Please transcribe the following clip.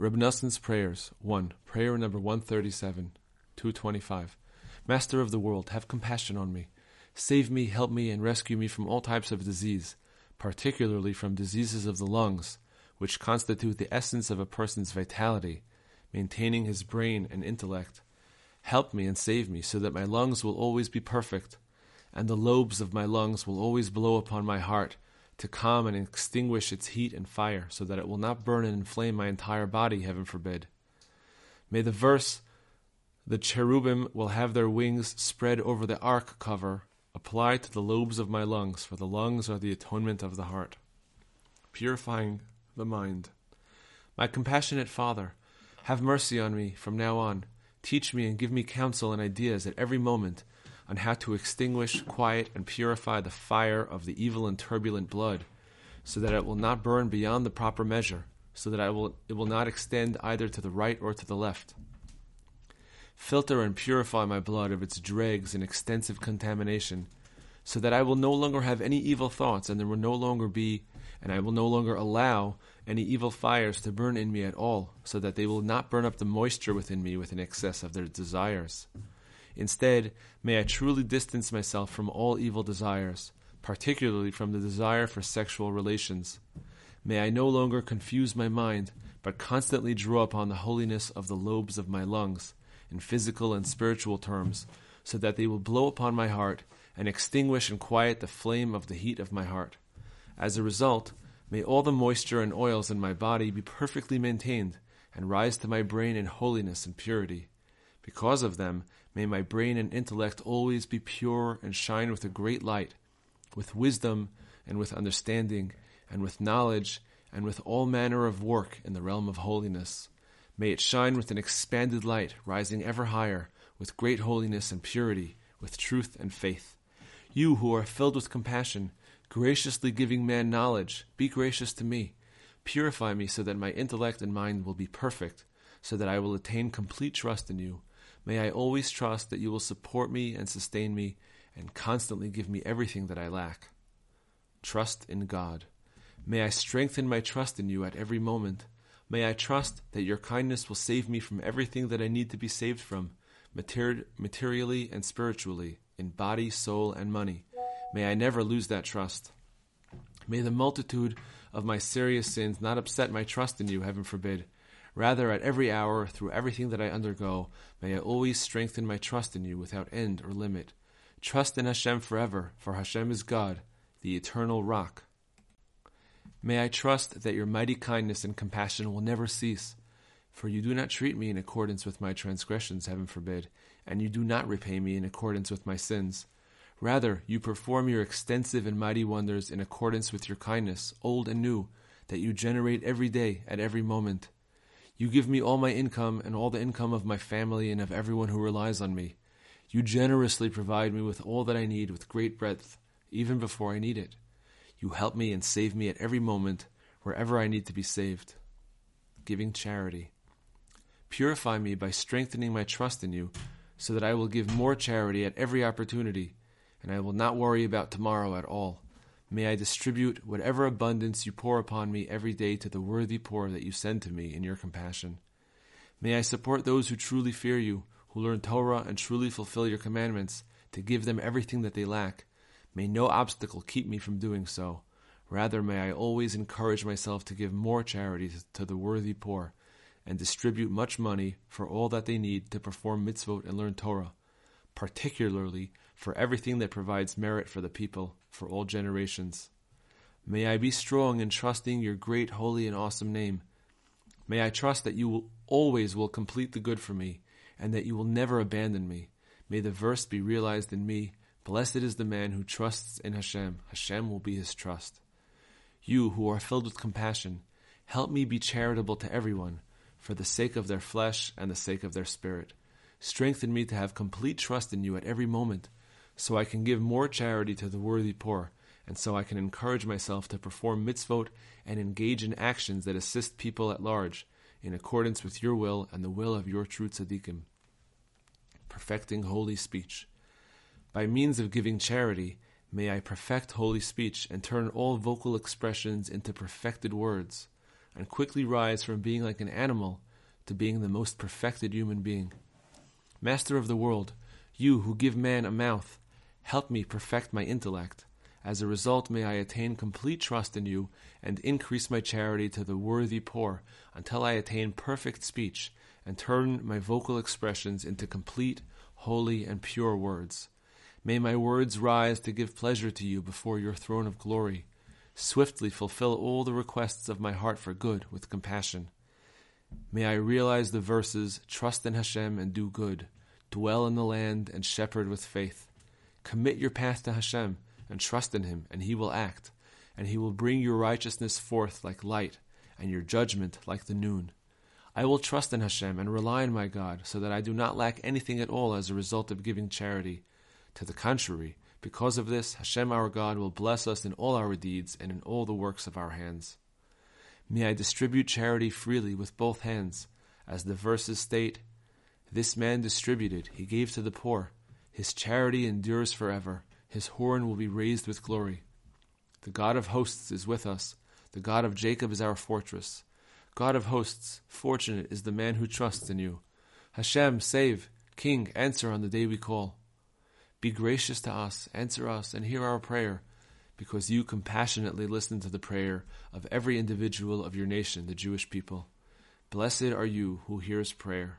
Reb Noson's prayers. 1. Prayer number 137, 225. Master of the world, have compassion on me. Save me, help me, and rescue me from all types of disease, particularly from diseases of the lungs, which constitute the essence of a person's vitality, maintaining his brain and intellect. Help me and save me so that my lungs will always be perfect, and the lobes of my lungs will always blow upon my heart to calm and extinguish its heat and fire, so that it will not burn and inflame my entire body, heaven forbid. May the verse, the cherubim will have their wings spread over the ark cover, apply to the lobes of my lungs, for the lungs are the atonement of the heart, purifying the mind. My compassionate Father, have mercy on me from now on. Teach me and give me counsel and ideas at every moment on how to extinguish, quiet, and purify the fire of the evil and turbulent blood, so that it will not burn beyond the proper measure, so that will, it will not extend either to the right or to the left. Filter and purify my blood of its dregs and extensive contamination, so that I will no longer have any evil thoughts, and there will no longer be, and I will no longer allow any evil fires to burn in me at all, so that they will not burn up the moisture within me with an excess of their desires. Instead, may I truly distance myself from all evil desires, particularly from the desire for sexual relations. May I no longer confuse my mind, but constantly draw upon the holiness of the lobes of my lungs, in physical and spiritual terms, so that they will blow upon my heart and extinguish and quiet the flame of the heat of my heart. As a result, may all the moisture and oils in my body be perfectly maintained and rise to my brain in holiness and purity. Because of them, may my brain and intellect always be pure and shine with a great light, with wisdom and with understanding, and with knowledge, and with all manner of work in the realm of holiness. May it shine with an expanded light, rising ever higher, with great holiness and purity, with truth and faith. You who are filled with compassion, graciously giving man knowledge, be gracious to me. Purify me so that my intellect and mind will be perfect, so that I will attain complete trust in you May I always trust that you will support me and sustain me and constantly give me everything that I lack. Trust in God. May I strengthen my trust in you at every moment. May I trust that your kindness will save me from everything that I need to be saved from, mater- materially and spiritually, in body, soul, and money. May I never lose that trust. May the multitude of my serious sins not upset my trust in you, heaven forbid. Rather, at every hour, through everything that I undergo, may I always strengthen my trust in you without end or limit. Trust in Hashem forever, for Hashem is God, the eternal rock. May I trust that your mighty kindness and compassion will never cease, for you do not treat me in accordance with my transgressions, heaven forbid, and you do not repay me in accordance with my sins. Rather, you perform your extensive and mighty wonders in accordance with your kindness, old and new, that you generate every day, at every moment. You give me all my income and all the income of my family and of everyone who relies on me. You generously provide me with all that I need with great breadth, even before I need it. You help me and save me at every moment, wherever I need to be saved. Giving charity. Purify me by strengthening my trust in you, so that I will give more charity at every opportunity, and I will not worry about tomorrow at all. May I distribute whatever abundance you pour upon me every day to the worthy poor that you send to me in your compassion. May I support those who truly fear you, who learn Torah and truly fulfill your commandments, to give them everything that they lack. May no obstacle keep me from doing so. Rather, may I always encourage myself to give more charity to the worthy poor, and distribute much money for all that they need to perform mitzvot and learn Torah, particularly for everything that provides merit for the people for all generations. May I be strong in trusting your great, holy, and awesome name. May I trust that you will always will complete the good for me, and that you will never abandon me. May the verse be realized in me. Blessed is the man who trusts in Hashem. Hashem will be his trust. You who are filled with compassion, help me be charitable to everyone, for the sake of their flesh and the sake of their spirit. Strengthen me to have complete trust in you at every moment so I can give more charity to the worthy poor, and so I can encourage myself to perform mitzvot and engage in actions that assist people at large, in accordance with your will and the will of your true tzaddikim. Perfecting holy speech. By means of giving charity, may I perfect holy speech and turn all vocal expressions into perfected words. and quickly rise from being like an animal to being the most perfected human being. Master of the world, you who give man a mouth, help me perfect my intellect. As a result, may I attain complete trust in you and increase my charity to the worthy poor until I attain perfect speech and turn my vocal expressions into complete, holy, and pure words. May my words rise to give pleasure to you before your throne of glory. Swiftly fulfill all the requests of my heart for good with compassion. May I realize the verses, trust in Hashem and do good, dwell in the land and shepherd with faith. Commit your path to Hashem and trust in him, and he will act, and he will bring your righteousness forth like light, and your judgment like the noon. I will trust in Hashem and rely on my God, so that I do not lack anything at all as a result of giving charity. To the contrary, because of this, Hashem our God will bless us in all our deeds and in all the works of our hands. May I distribute charity freely with both hands, as the verses state, This man distributed, he gave to the poor. His charity endures forever. His horn will be raised with glory. The God of hosts is with us. The God of Jacob is our fortress. God of hosts, fortunate is the man who trusts in you. Hashem, save. King, answer on the day we call. Be gracious to us, answer us, and hear our prayer because you compassionately listen to the prayer of every individual of your nation, the Jewish people. Blessed are you who hears prayer.